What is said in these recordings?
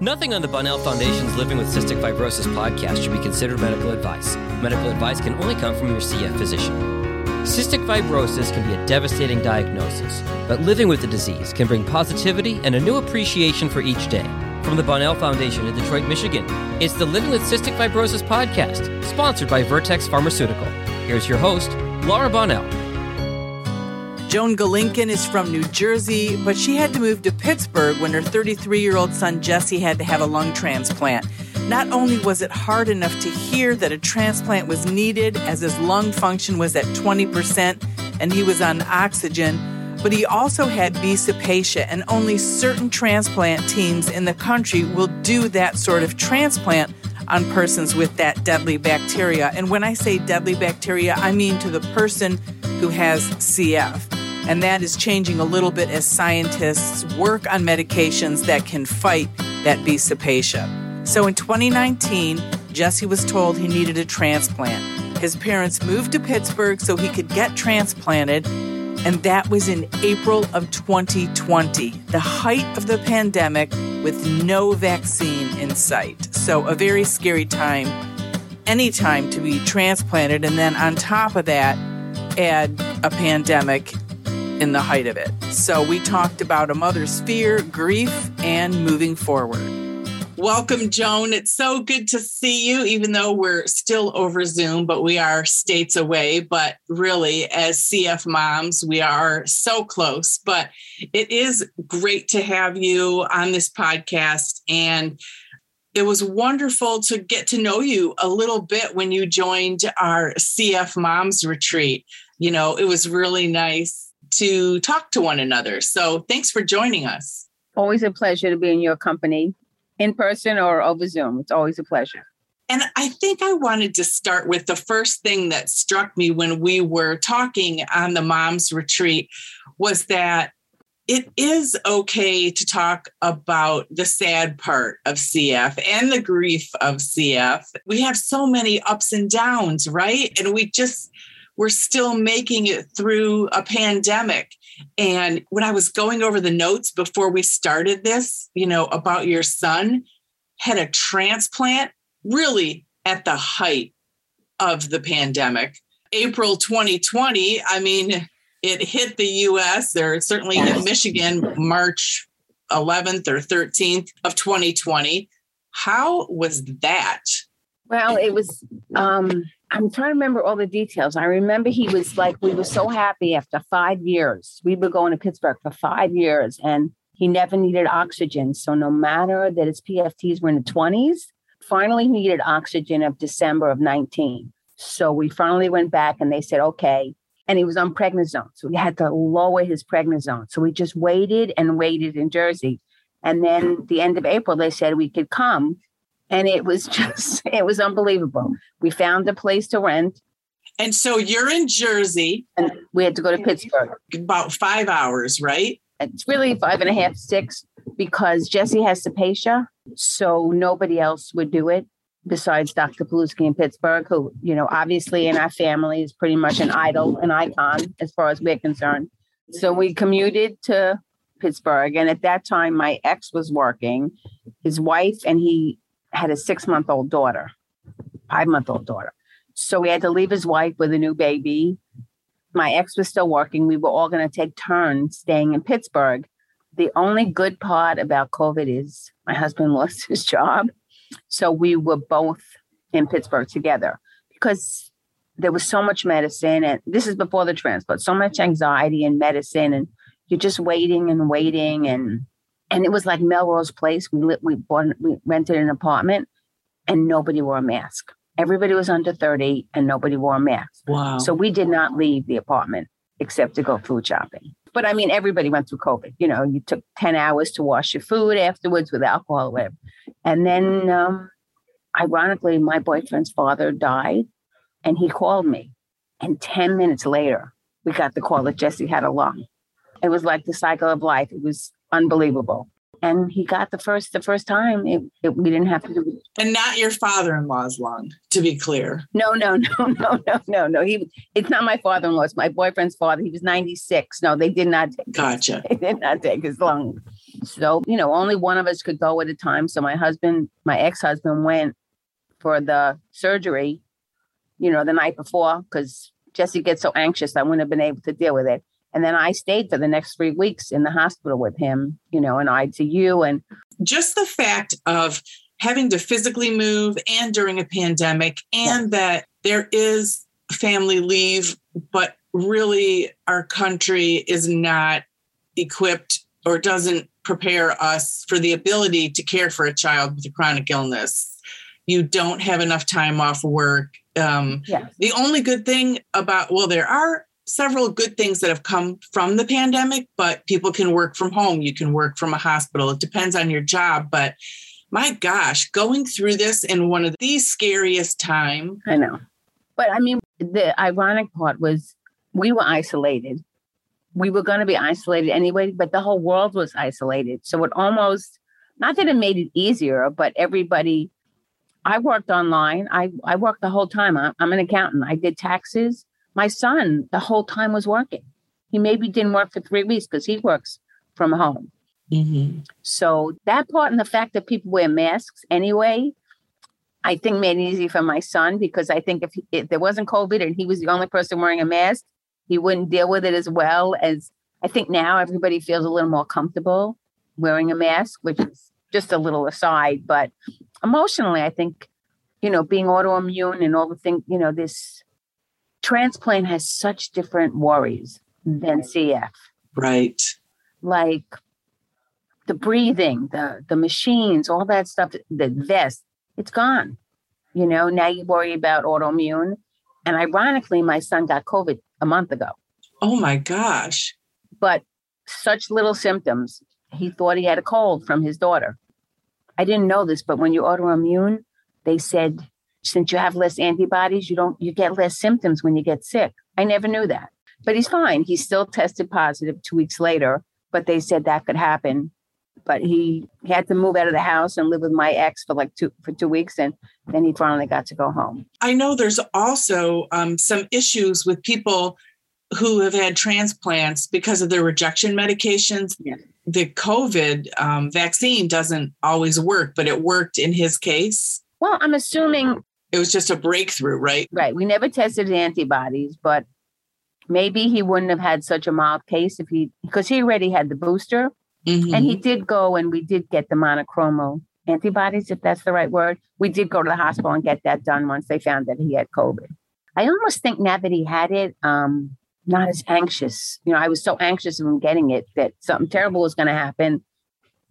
Nothing on the Bonnell Foundation's Living with Cystic Fibrosis podcast should be considered medical advice. Medical advice can only come from your CF physician. Cystic fibrosis can be a devastating diagnosis, but living with the disease can bring positivity and a new appreciation for each day. From the Bonnell Foundation in Detroit, Michigan, it's the Living with Cystic Fibrosis podcast, sponsored by Vertex Pharmaceutical. Here's your host, Laura Bonnell. Joan Galinkin is from New Jersey, but she had to move to Pittsburgh when her 33 year old son Jesse had to have a lung transplant. Not only was it hard enough to hear that a transplant was needed as his lung function was at 20% and he was on oxygen, but he also had B. and only certain transplant teams in the country will do that sort of transplant on persons with that deadly bacteria. And when I say deadly bacteria, I mean to the person who has CF. And that is changing a little bit as scientists work on medications that can fight that B. So in 2019, Jesse was told he needed a transplant. His parents moved to Pittsburgh so he could get transplanted, and that was in April of 2020, the height of the pandemic with no vaccine in sight. So, a very scary time, any time to be transplanted, and then on top of that, add a pandemic in the height of it. So we talked about a mother's fear, grief, and moving forward. Welcome, Joan. It's so good to see you, even though we're still over Zoom, but we are states away. But really, as CF moms, we are so close. But it is great to have you on this podcast. And it was wonderful to get to know you a little bit when you joined our CF Moms retreat. You know, it was really nice to talk to one another. So thanks for joining us. Always a pleasure to be in your company, in person or over Zoom. It's always a pleasure. And I think I wanted to start with the first thing that struck me when we were talking on the mom's retreat was that it is okay to talk about the sad part of CF and the grief of CF. We have so many ups and downs, right? And we just we're still making it through a pandemic. And when I was going over the notes before we started this, you know, about your son had a transplant really at the height of the pandemic. April 2020, I mean, it hit the US or certainly hit Michigan March 11th or 13th of 2020. How was that? Well, it was um I'm trying to remember all the details. I remember he was like, we were so happy after five years. We were going to Pittsburgh for five years and he never needed oxygen. So no matter that his PFTs were in the 20s, finally he needed oxygen of December of 19. So we finally went back and they said, okay. And he was on prednisone. So we had to lower his prednisone. So we just waited and waited in Jersey. And then the end of April, they said we could come and it was just it was unbelievable. We found a place to rent. And so you're in Jersey. And we had to go to Pittsburgh. About five hours, right? It's really five and a half, six, because Jesse has cepacia. So nobody else would do it besides Dr. Pilewski in Pittsburgh, who, you know, obviously in our family is pretty much an idol, an icon as far as we're concerned. So we commuted to Pittsburgh. And at that time, my ex was working. His wife and he had a six month old daughter, five month old daughter. So we had to leave his wife with a new baby. My ex was still working. We were all going to take turns staying in Pittsburgh. The only good part about COVID is my husband lost his job. So we were both in Pittsburgh together because there was so much medicine. And this is before the transplant, so much anxiety and medicine. And you're just waiting and waiting. And and it was like Melrose Place. We lit, we bought, we rented an apartment, and nobody wore a mask. Everybody was under thirty, and nobody wore a mask. Wow! So we did not leave the apartment except to go food shopping. But I mean, everybody went through COVID. You know, you took ten hours to wash your food afterwards with alcohol or whatever. And then, um, ironically, my boyfriend's father died, and he called me. And ten minutes later, we got the call that Jesse had a lung. It was like the cycle of life. It was unbelievable. And he got the first the first time. It, it, we didn't have to do it. And not your father-in-law's lung, to be clear. No, no, no, no, no, no, no. He it's not my father-in-law. It's my boyfriend's father. He was ninety six. No, they did not. Take gotcha. His, they did not take his lung. So, you know, only one of us could go at a time. So my husband, my ex-husband went for the surgery, you know, the night before because Jesse gets so anxious I wouldn't have been able to deal with it. And then I stayed for the next three weeks in the hospital with him, you know, in ICU. And just the fact of having to physically move and during a pandemic, and yeah. that there is family leave, but really our country is not equipped or doesn't prepare us for the ability to care for a child with a chronic illness. You don't have enough time off work. Um, yes. The only good thing about, well, there are several good things that have come from the pandemic, but people can work from home. You can work from a hospital. It depends on your job. But my gosh, going through this in one of the scariest time. I know. But I mean, the ironic part was we were isolated we were going to be isolated anyway, but the whole world was isolated. So it almost, not that it made it easier, but everybody, I worked online. I, I worked the whole time. I'm, I'm an accountant. I did taxes. My son, the whole time was working. He maybe didn't work for three weeks because he works from home. Mm-hmm. So that part and the fact that people wear masks anyway, I think made it easy for my son because I think if, he, if there wasn't COVID and he was the only person wearing a mask, he wouldn't deal with it as well as I think now everybody feels a little more comfortable wearing a mask, which is just a little aside. But emotionally, I think, you know, being autoimmune and all the things, you know, this transplant has such different worries than CF. Right. Like the breathing, the the machines, all that stuff, the vest, it's gone. You know, now you worry about autoimmune. And ironically, my son got COVID a month ago. Oh my gosh. But such little symptoms. He thought he had a cold from his daughter. I didn't know this, but when you're autoimmune, they said since you have less antibodies, you don't you get less symptoms when you get sick. I never knew that. But he's fine. He still tested positive 2 weeks later, but they said that could happen. But he, he had to move out of the house and live with my ex for like two for two weeks, and then he finally got to go home. I know there's also um, some issues with people who have had transplants because of their rejection medications. Yeah. The COVID um, vaccine doesn't always work, but it worked in his case. Well, I'm assuming it was just a breakthrough, right? Right. We never tested antibodies, but maybe he wouldn't have had such a mild case if he because he already had the booster. Mm-hmm. And he did go and we did get the monoclonal antibodies, if that's the right word. We did go to the hospital and get that done once they found that he had COVID. I almost think now that he had it, um, not as anxious. You know, I was so anxious from getting it that something terrible was going to happen.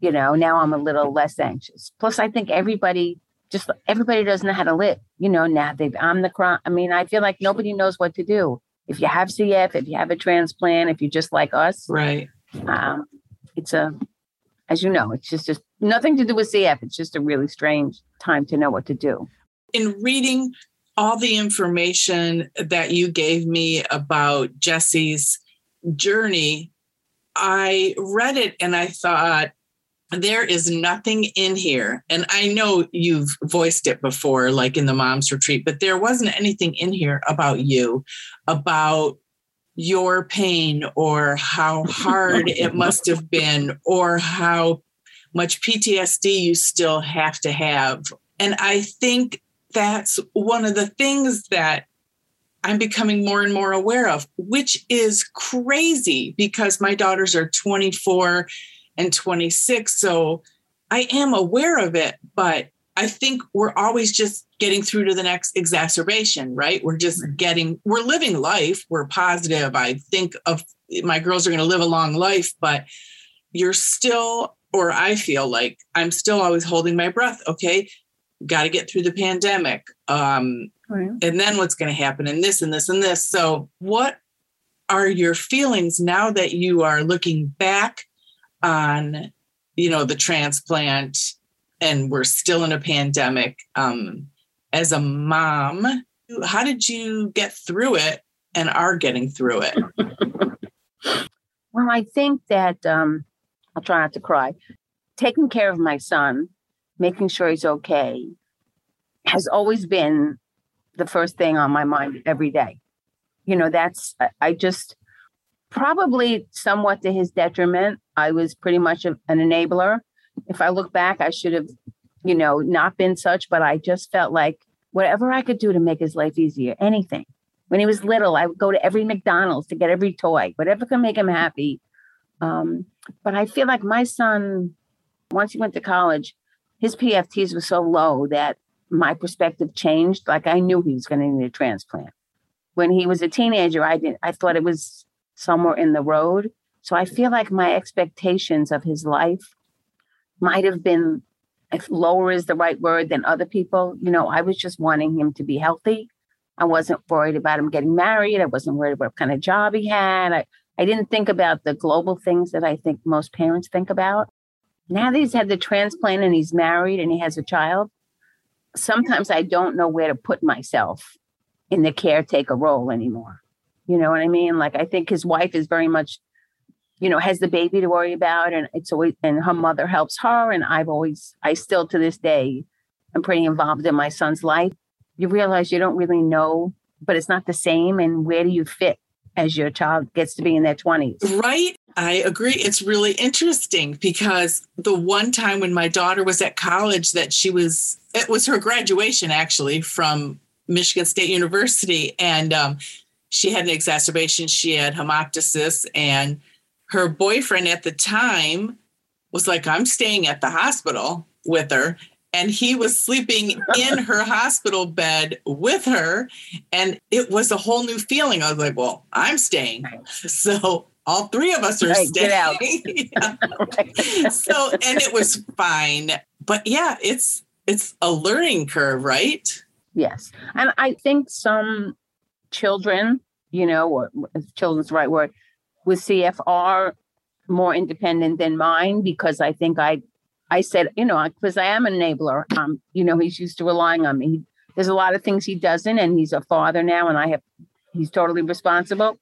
You know, now I'm a little less anxious. Plus, I think everybody just everybody doesn't know how to live. You know, now they've Omicron. I mean, I feel like nobody knows what to do. If you have CF, if you have a transplant, if you're just like us, right? Um, it's a, as you know, it's just just nothing to do with CF. It's just a really strange time to know what to do. In reading all the information that you gave me about Jesse's journey, I read it and I thought, there is nothing in here. And I know you've voiced it before, like in the mom's retreat, but there wasn't anything in here about you, about your pain or how hard it must have been or how much PTSD you still have to have. And I think that's one of the things that I'm becoming more and more aware of, which is crazy because my daughters are 24 and 26. So I am aware of it, but I think we're always just getting through to the next exacerbation, right? We're just getting, we're living life. We're positive. I think of my girls are going to live a long life, but you're still, or I feel like I'm still always holding my breath. Okay, got to get through the pandemic. Um, right. And then what's going to happen and this and this and this. So, what are your feelings now that you are looking back on, you know, the transplant and we're still in a pandemic? Um, as a mom, how did you get through it and are getting through it? well, I think that um, I'll try not to cry. Taking care of my son making sure he's okay has always been the first thing on my mind every day. You know, that's, I just, probably somewhat to his detriment. I was pretty much an enabler. If I look back, I should have, you know, not been such, but I just felt like whatever I could do to make his life easier, anything. When he was little, I would go to every McDonald's to get every toy, whatever could make him happy. Um, but I feel like my son, once he went to college, his PFTs were so low that my perspective changed. Like I knew he was going to need a transplant. When he was a teenager, I didn't. I thought it was somewhere in the road. So I feel like my expectations of his life might have been, if lower is the right word, than other people. You know, I was just wanting him to be healthy. I wasn't worried about him getting married. I wasn't worried about what kind of job he had. I, I didn't think about the global things that I think most parents think about. Now that he's had the transplant and he's married and he has a child, sometimes I don't know where to put myself in the caretaker role anymore. You know what I mean? Like I think his wife is very much, you know, has the baby to worry about, and it's always and her mother helps her. And I've always, I still to this day, I'm pretty involved in my son's life. You realize you don't really know, but it's not the same. And where do you fit as your child gets to be in their 20s? Right. I agree. It's really interesting because the one time when my daughter was at college that she was, it was her graduation actually from Michigan State University. And um, she had an exacerbation. She had hemoptysis, and her boyfriend at the time was like, I'm staying at the hospital with her. And he was sleeping in her hospital bed with her. And it was a whole new feeling. I was like, well, I'm staying. So all three of us are right, staying. so, and it was fine. But yeah, it's it's a learning curve, right? Yes. And I think some children, you know, or children's the right word, with CF are more independent than mine because I think I I said, you know, because I am an enabler. Um, you know, he's used to relying on me. He, there's a lot of things he doesn't, and he's a father now, and I have he's totally responsible.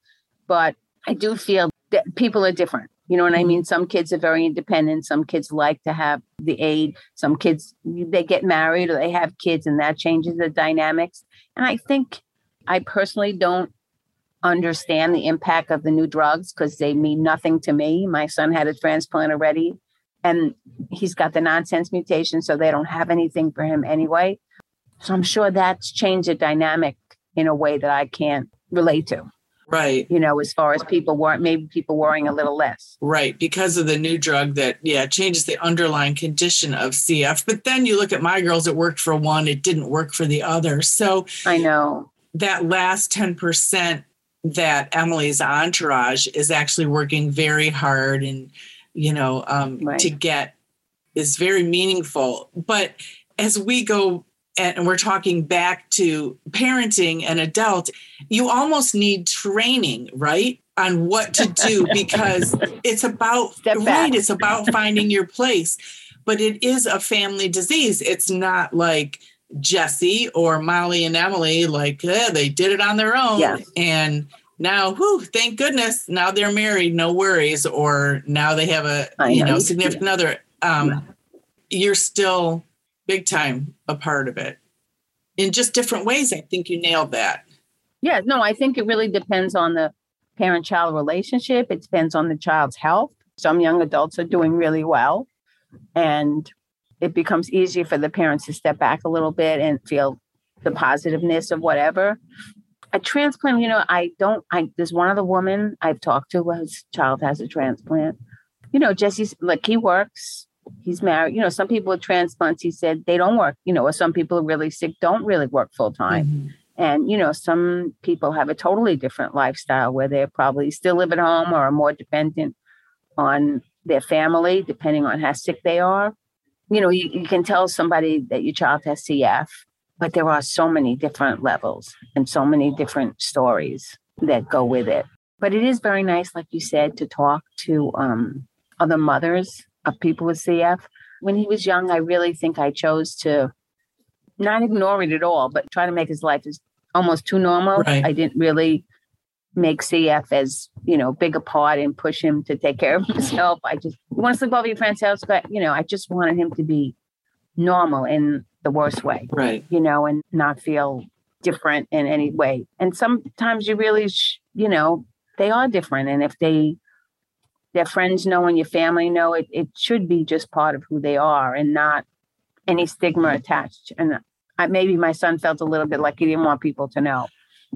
But I do feel that people are different. You know what I mm-hmm. mean? Some kids are very independent. Some kids like to have the aid. Some kids they get married or they have kids, and that changes the dynamics. And I think I personally don't understand the impact of the new drugs because they mean nothing to me. My son had a transplant already, and he's got the nonsense mutation, so they don't have anything for him anyway. So I'm sure that's changed the dynamic in a way that I can't relate to. Right. You know, as far as people weren't, maybe people worrying a little less. Right. Because of the new drug that, yeah, changes the underlying condition of CF. But then you look at my girls, it worked for one, it didn't work for the other. So I know that last 10% that Emily's entourage is actually working very hard and, you know, um, right. to get is very meaningful. But as we go and we're talking back to parenting and adult, you almost need training, right? On what to do because it's about right, it's about finding your place. But it is a family disease. It's not like Jesse or Molly and Emily, like eh, they did it on their own. Yes. And now, whew, thank goodness, now they're married, no worries. Or now they have a you know significant other. Um, yeah. You're still big time a part of it in just different ways. I think you nailed that. Yeah, no, I think it really depends on the parent child relationship. It depends on the child's health. Some young adults are doing really well, and it becomes easier for the parents to step back a little bit and feel the positiveness of whatever. A transplant, you know, I don't, I, there's one other woman I've talked to whose child has a transplant. You know, Jesse's like, he works, he's married. You know, some people with transplants, he said they don't work, you know, or some people are really sick, don't really work full time. Mm-hmm. And, you know, some people have a totally different lifestyle where they probably still live at home or are more dependent on their family, depending on how sick they are. You know, you, you can tell somebody that your child has CF, but there are so many different levels and so many different stories that go with it. But it is very nice, like you said, to talk to um, other mothers of people with CF. When he was young, I really think I chose to not ignore it at all, but try to make his life as almost too normal. Right. I didn't really make CF as, you know, big a part and push him to take care of himself. I just you want to sleep over your friend's house, but you know, I just wanted him to be normal in the worst way. Right. You know, and not feel different in any way. And sometimes you really, sh- you know, they are different. And if they their friends know and your family know it, it should be just part of who they are and not any stigma attached. And I, maybe my son felt a little bit like he didn't want people to know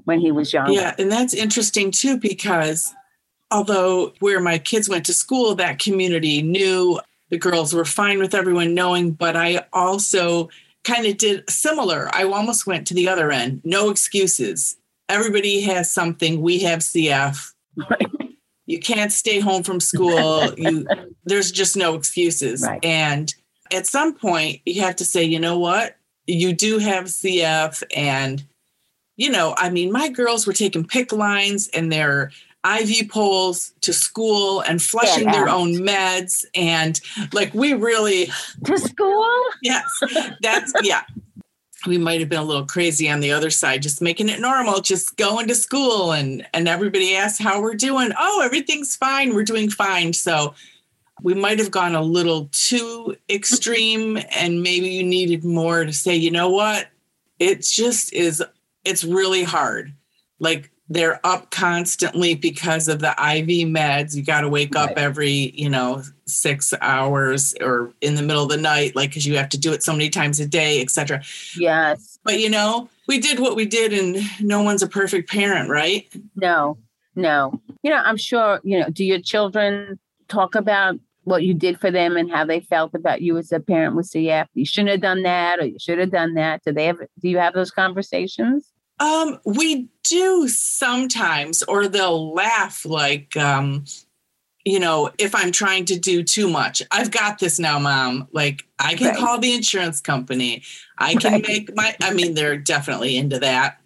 when he was young. Yeah, and that's interesting too because although where my kids went to school, that community knew the girls were fine with everyone knowing, but I also kind of did similar. I almost went to the other end. No excuses. Everybody has something. We have CF. You can't stay home from school. you there's just no excuses. Right. And at some point you have to say, you know what? You do have CF and you know, I mean, my girls were taking PICC lines and their IV poles to school and flushing Get their own meds. And like, we really, To school? yes, that's, yeah. We might have been a little crazy on the other side, just making it normal, just going to school and and everybody asks how we're doing. Oh, everything's fine. We're doing fine. So we might have gone a little too extreme and maybe you needed more to say, you know what? It just is it's really hard. Like they're up constantly because of the IV meds. You got to wake up every, you know, six hours or in the middle of the night, like because you have to do it so many times a day, etc. Yes. But you know, we did what we did, and no one's a perfect parent, right? No, no. You know, I'm sure, you know, do your children talk about what you did for them and how they felt about you as a parent with CF? You shouldn't have done that or you should have done that. Do they have do you have those conversations? Um, we do sometimes, or they'll laugh like, um, you know, if I'm trying to do too much. I've got this now, mom. Like I can Right. call the insurance company. I can Right. make my I mean, they're definitely into that.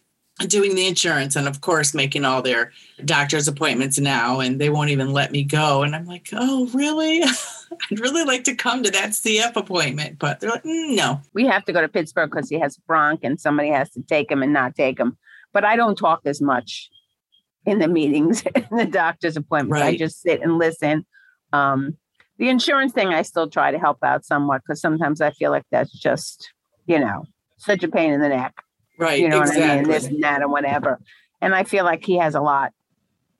Doing the insurance and of course making all their doctor's appointments now and they won't even let me go. And I'm like, oh really? I'd really like to come to that CF appointment, but they're like, "Mm, no. We have to go to Pittsburgh because he has bronch and somebody has to take him and not take him. But I don't talk as much in the meetings in the doctor's appointments. I just sit and listen. Um, the insurance thing, I still try to help out somewhat because sometimes I feel like that's just, you know, such a pain in the neck. Right. you know exactly. what I mean, this and that and whatever. And I feel like he has a lot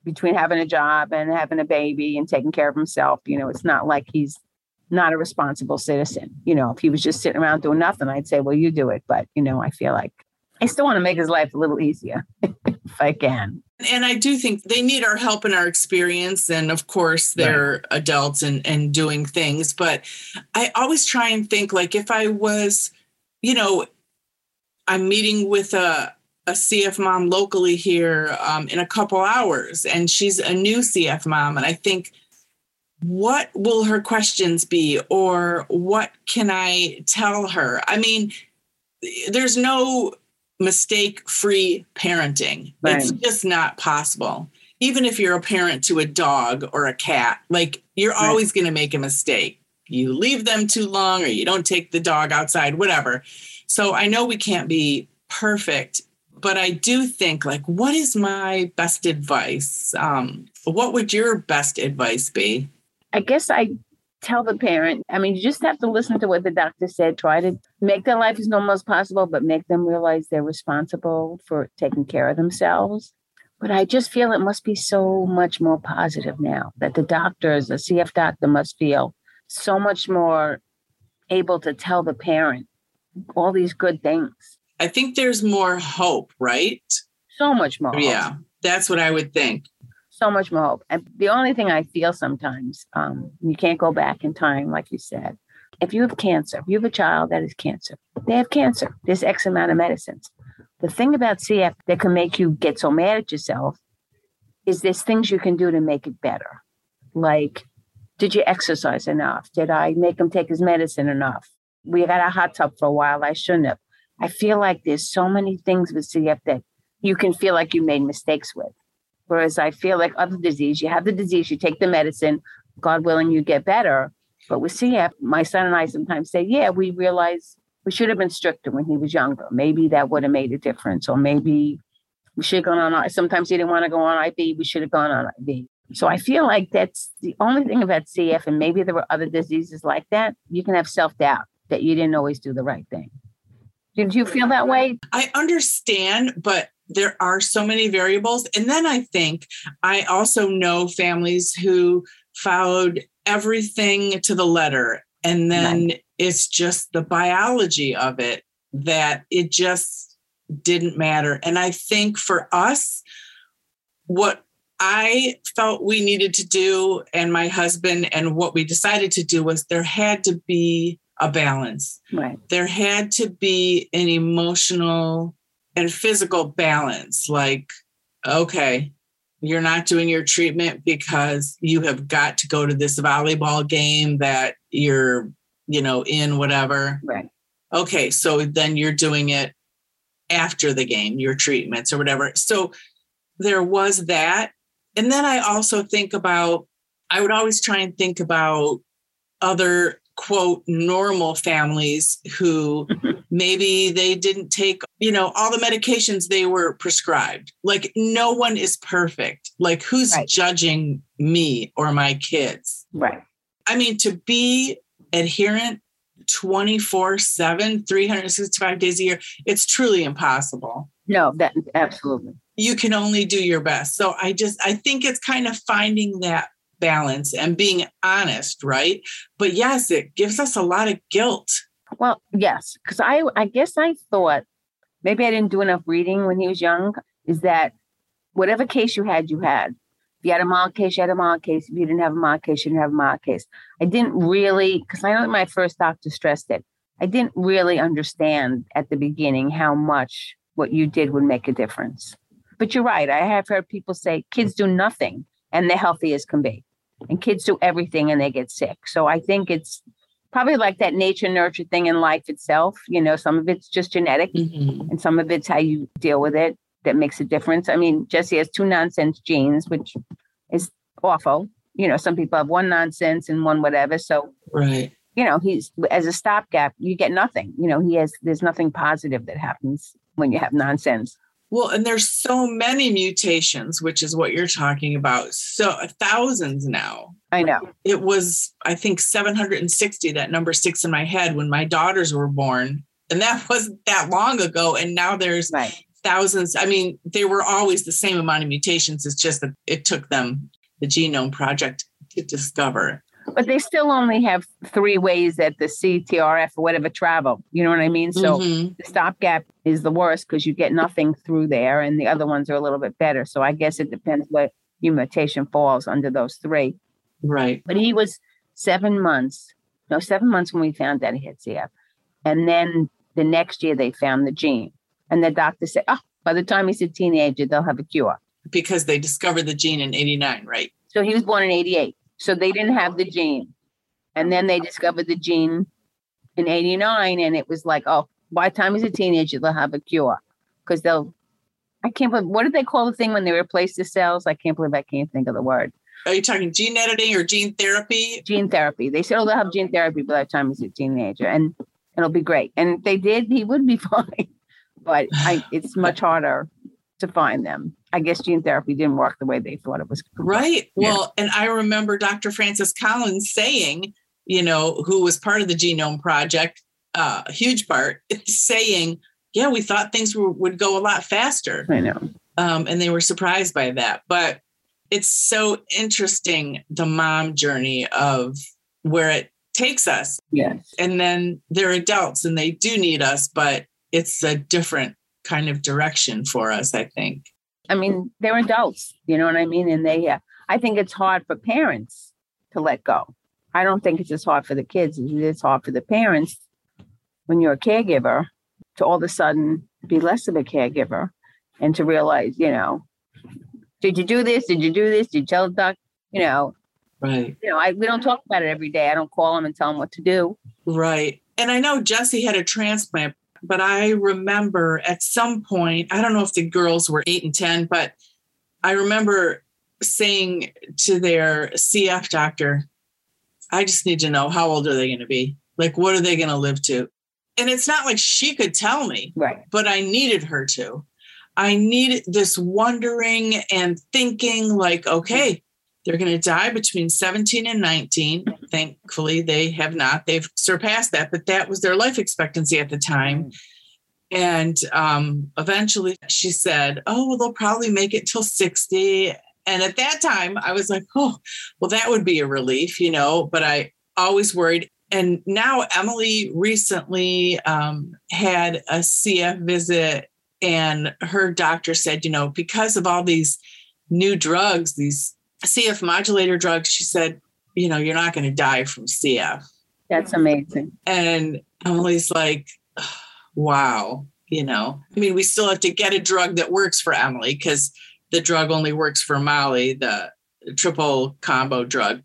between having a job and having a baby and taking care of himself. You know, it's not like he's not a responsible citizen. You know, if he was just sitting around doing nothing, I'd say, well, you do it. But, you know, I feel like I still want to make his life a little easier if I can. and I do think they need our help and our experience. And of course, they're adults and, and doing things. But I always try and think like if I was, you know, I'm meeting with a, a CF mom locally here um, in a couple hours, and she's a new CF mom. And I think, what will her questions be? Or what can I tell her? I mean, there's no mistake free parenting. It's just not possible. Even if you're a parent to a dog or a cat, like you're Right. always going to make a mistake. You leave them too long or you don't take the dog outside, whatever. So I know we can't be perfect, but I do think like what is my best advice? Um, what would your best advice be? I guess I tell the parent, I mean, you just have to listen to what the doctor said. Try to make their life as normal as possible, but make them realize they're responsible for taking care of themselves. But I just feel it must be so much more positive now that the doctors, the CF doctor must feel so much more able to tell the parent all these good things. I think there's more hope, right? So much more. hope. Yeah, that's what I would think. so much more hope. And the only thing I feel sometimes, um, you can't go back in time, like you said. If you have cancer, if you have a child that is cancer, they have cancer. There's X amount of medicines. The thing about CF that can make you get so mad at yourself is there's things you can do to make it better. Like, did you exercise enough? Did I make him take his medicine enough? We got a hot tub for a while. I shouldn't have. I feel like there's so many things with CF that you can feel like you made mistakes with. Whereas I feel like other disease, you have the disease, you take the medicine, God willing, you get better. But with CF, my son and I sometimes say, yeah, we realize we should have been stricter when he was younger. Maybe that would have made a difference. Or maybe we should have gone on. Sometimes he didn't want to go on IV. We should have gone on IV. So I feel like that's the only thing about CF, and maybe there were other diseases like that. You can have self doubt that you didn't always do the right thing. Did you feel that way? I understand, but there are so many variables. And then I think I also know families who followed everything to the letter. And then right. it's just the biology of it that it just didn't matter. And I think for us, what I felt we needed to do, and my husband, and what we decided to do was there had to be a balance. Right. There had to be an emotional and physical balance. Like, okay, you're not doing your treatment because you have got to go to this volleyball game that you're, you know, in whatever. Right. Okay, so then you're doing it after the game, your treatments or whatever. So there was that. And then I also think about, I would always try and think about other quote normal families who mm-hmm. maybe they didn't take you know all the medications they were prescribed. Like no one is perfect. Like who's right. judging me or my kids? Right. I mean to be adherent 24 7 365 days a year it's truly impossible. No that absolutely. You can only do your best. So i just i think it's kind of finding that balance and being honest, right? But yes, it gives us a lot of guilt. Well, yes, because I I guess I thought maybe I didn't do enough reading when he was young. Is that whatever case you had, you had. If you had a mild case, you had a mild case. If you didn't have a mild case, you didn't have a mild case. I didn't really, because I know my first doctor stressed it. I didn't really understand at the beginning how much what you did would make a difference. But you're right. I have heard people say kids do nothing and they're healthy as can be and kids do everything and they get sick. So I think it's probably like that nature nurture thing in life itself. You know, some of it's just genetic mm-hmm. and some of it's how you deal with it that makes a difference. I mean, Jesse has two nonsense genes, which is awful. You know, some people have one nonsense and one whatever. So, right. You know, he's as a stopgap, you get nothing. You know, he has, there's nothing positive that happens when you have nonsense. Well, and there's so many mutations, which is what you're talking about. So uh, thousands now. I know. It was, I think, 760. That number sticks in my head when my daughters were born. And that wasn't that long ago. And now there's right. thousands. I mean, they were always the same amount of mutations. It's just that it took them the Genome Project to discover but they still only have three ways that the CTRF or whatever travel. You know what I mean? So mm-hmm. the stopgap is the worst because you get nothing through there, and the other ones are a little bit better. So I guess it depends what mutation falls under those three. Right. But he was seven months, no, seven months when we found out he had CF. And then the next year they found the gene. And the doctor said, oh, by the time he's a teenager, they'll have a cure. Because they discovered the gene in 89, right? So he was born in 88. So they didn't have the gene. And then they discovered the gene in 89. And it was like, oh, by the time he's a teenager, they'll have a cure. Because they'll, I can't believe, what did they call the thing when they replace the cells? I can't believe I can't think of the word. Are you talking gene editing or gene therapy? Gene therapy. They said, oh, they'll have gene therapy by the time he's a teenager. And it'll be great. And if they did, he would be fine. But I, it's much harder to find them. I guess gene therapy didn't work the way they thought it was. Right. Yeah. Well, and I remember Dr. Francis Collins saying, you know, who was part of the Genome Project, uh, a huge part, saying, yeah, we thought things were, would go a lot faster. I know. Um, and they were surprised by that. But it's so interesting the mom journey of where it takes us. Yes. And then they're adults and they do need us, but it's a different kind of direction for us, I think. I mean, they're adults, you know what I mean? And they, uh, I think it's hard for parents to let go. I don't think it's as hard for the kids as it is hard for the parents when you're a caregiver to all of a sudden be less of a caregiver and to realize, you know, did you do this? Did you do this? Did you tell the doc? You know, right. You know, I we don't talk about it every day. I don't call them and tell them what to do. Right. And I know Jesse had a transplant but I remember at some point, I don't know if the girls were eight and 10, but I remember saying to their CF doctor, I just need to know how old are they going to be? Like, what are they going to live to? And it's not like she could tell me, right? But I needed her to. I needed this wondering and thinking, like, okay, they're going to die between 17 and 19. Thankfully, they have not. They've surpassed that, but that was their life expectancy at the time. And um, eventually she said, Oh, well, they'll probably make it till 60. And at that time, I was like, Oh, well, that would be a relief, you know, but I always worried. And now Emily recently um, had a CF visit, and her doctor said, you know, because of all these new drugs, these CF modulator drugs, she said, you know, you're not going to die from CF. That's amazing. And Emily's like, wow, you know, I mean, we still have to get a drug that works for Emily because the drug only works for Molly, the triple combo drug.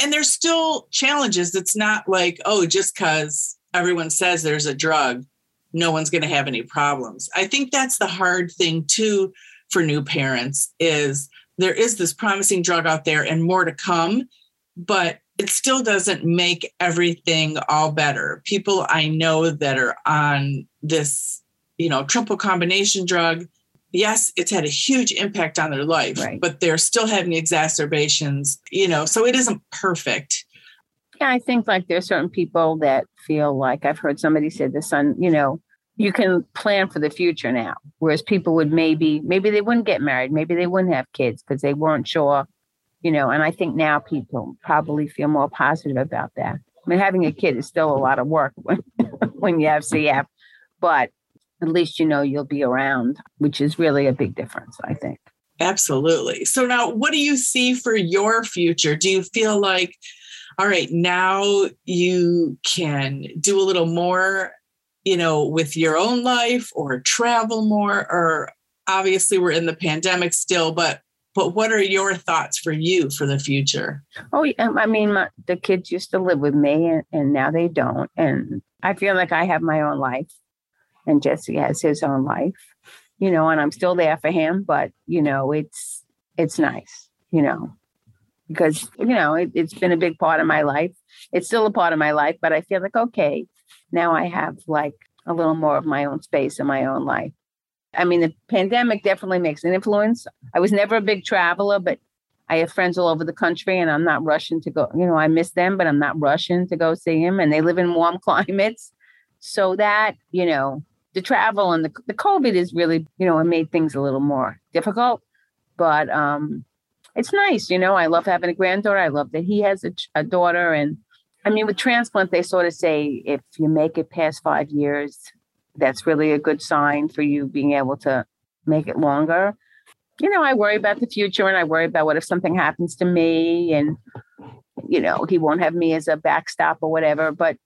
And there's still challenges. It's not like, oh, just because everyone says there's a drug, no one's going to have any problems. I think that's the hard thing too for new parents is there is this promising drug out there and more to come, but it still doesn't make everything all better. People I know that are on this, you know, triple combination drug, yes, it's had a huge impact on their life, Right. but they're still having exacerbations, you know, so it isn't perfect. Yeah, I think like there's certain people that feel like I've heard somebody say the son, you know, you can plan for the future now. Whereas people would maybe, maybe they wouldn't get married, maybe they wouldn't have kids because they weren't sure, you know. And I think now people probably feel more positive about that. I mean, having a kid is still a lot of work when, when you have CF, but at least you know you'll be around, which is really a big difference, I think. Absolutely. So now what do you see for your future? Do you feel like all right, now you can do a little more, you know, with your own life or travel more or obviously we're in the pandemic still, but but what are your thoughts for you for the future? Oh, yeah, um, I mean, my, the kids used to live with me, and, and now they don't. And I feel like I have my own life, and Jesse has his own life, you know. And I'm still there for him, but you know, it's it's nice, you know, because you know it, it's been a big part of my life. It's still a part of my life, but I feel like okay, now I have like a little more of my own space in my own life. I mean, the pandemic definitely makes an influence. I was never a big traveler, but I have friends all over the country and I'm not rushing to go. You know, I miss them, but I'm not rushing to go see them. And they live in warm climates. So that, you know, the travel and the, the COVID is really, you know, it made things a little more difficult. But um, it's nice, you know. I love having a granddaughter. I love that he has a, a daughter. And I mean, with transplant, they sort of say if you make it past five years, that's really a good sign for you being able to make it longer. You know, I worry about the future and I worry about what if something happens to me and, you know, he won't have me as a backstop or whatever, but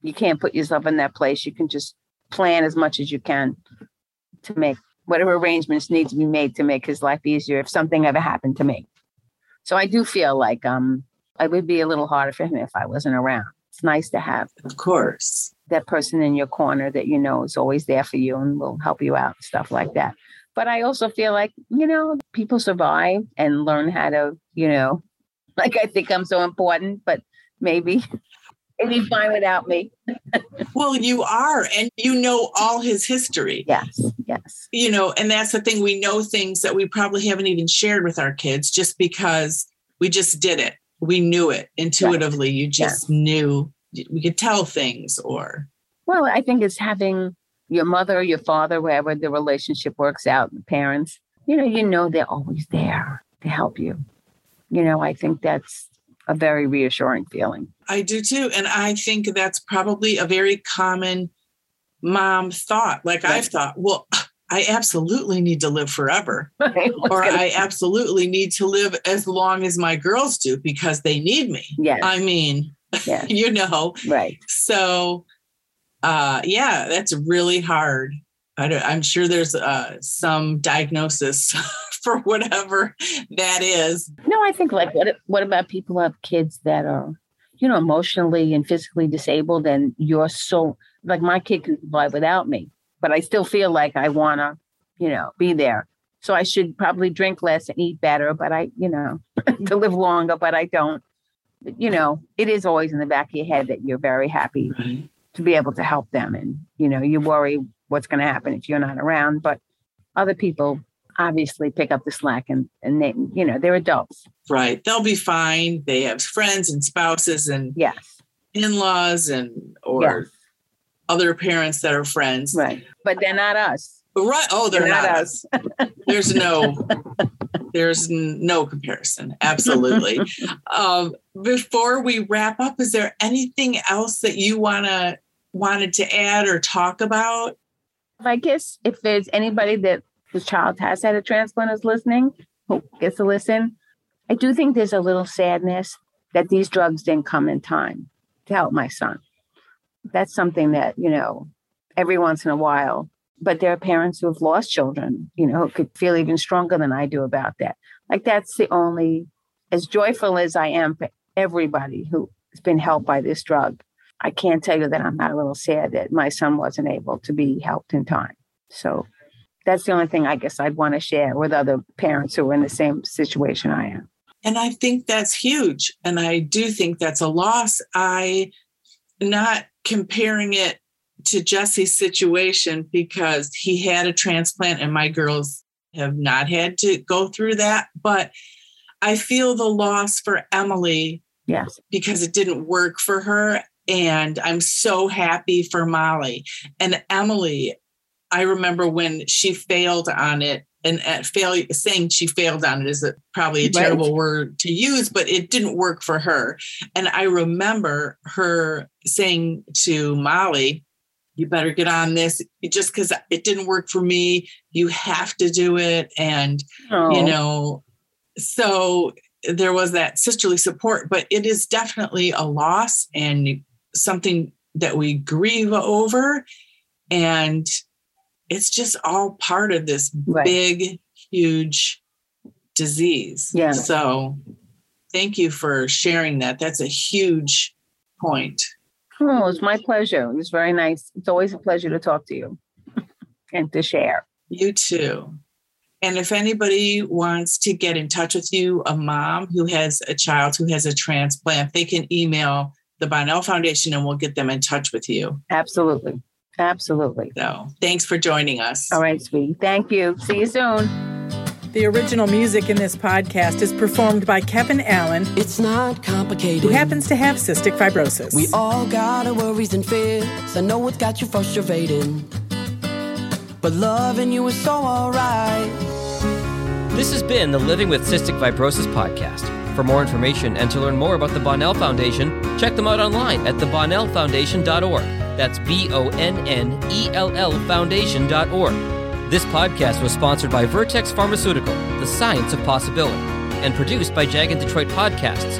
you can't put yourself in that place. You can just plan as much as you can to make whatever arrangements need to be made to make his life easier if something ever happened to me. So I do feel like um I would be a little harder for him if I wasn't around. It's nice to have Of course. that person in your corner that you know is always there for you and will help you out, stuff like that. But I also feel like, you know, people survive and learn how to, you know, like I think I'm so important, but maybe maybe fine without me. Well, you are, and you know all his history. Yes, yes. you know, and that's the thing. We know things that we probably haven't even shared with our kids just because we just did it. We knew it intuitively. You just knew we could tell things or Well, I think it's having your mother or your father, wherever the relationship works out, the parents, you know, you know they're always there to help you. You know, I think that's a very reassuring feeling. I do too. And I think that's probably a very common mom thought. Like Right. I've thought, well, I absolutely need to live forever, or I absolutely need to live as long as my girls do because they need me. yes, I mean, yes, you know, right. so uh yeah that's really hard. I don't, i'm sure there's uh some diagnosis for whatever that is. No, I think like what what about people who have kids that are, you know, emotionally and physically disabled and you're so like my kid can survive without me, but I still feel like I wanna, you know, be there. So I should probably drink less and eat better, but I, you know, to live longer, but I don't. You know, it is always in the back of your head that you're very happy to be able to help them. And, you know, you worry what's going to happen if you're not around. But other people obviously pick up the slack and, and they, you know, they're adults. right they'll be fine they have friends and spouses and Yes. in-laws and or Yes. Other parents that are friends. Right. But they're not us. Right. Oh, they're, They're not, not us. There's no there's no comparison. Absolutely. um, before we wrap up, is there anything else that you wanna wanted to add or talk about? I guess if there's anybody that whose child has had a transplant is listening, who gets to listen, I do think there's a little sadness that these drugs didn't come in time to help my son. That's something that, you know, every once in a while, but there are parents who have lost children, you know, who could feel even stronger than I do about that. Like that's the only, as joyful as I am for everybody who has been helped by this drug, I can't tell you that I'm not a little sad that my son wasn't able to be helped in time. So that's the only thing I guess I'd want to share with other parents who are in the same situation I am. And I think that's huge. And I do think that's a loss. I not comparing it to Jesse's situation because he had a transplant and my girls have not had to go through that. But I feel the loss for Emily Yes. because it didn't work for her. And I'm so happy for Molly. And Emily, I remember when she failed on it, and at fail, saying she failed on it is a, probably a Right. terrible word to use, but it didn't work for her. And I remember her saying to Molly, you better get on this just because it didn't work for me. You have to do it. And Oh, you know so there was that sisterly support but it is definitely a loss and something that we grieve over and it's just all part of this Right. big huge disease Yeah. so thank you for sharing that that's a huge point Oh, it's my pleasure. It was very nice. It's always a pleasure to talk to you and to share. You too. And if anybody wants to get in touch with you, a mom who has a child who has a transplant, they can email the Bonnell Foundation and we'll get them in touch with you. Absolutely. Absolutely. So thanks for joining us. All right, sweetie. Thank you. See you soon. The original music in this podcast is performed by Kevin Allen, It's not complicated. who happens to have cystic fibrosis. We all got our worries and fears. I know it's got you frustrated. But loving you is so alright. This has been the Living with Cystic Fibrosis podcast. For more information and to learn more about the Bonnell Foundation, check them out online at thebonnellfoundation.org. That's B O N N E L L Foundation.org. This podcast was sponsored by Vertex Pharmaceutical, the science of possibility, and produced by Jag and Detroit Podcasts,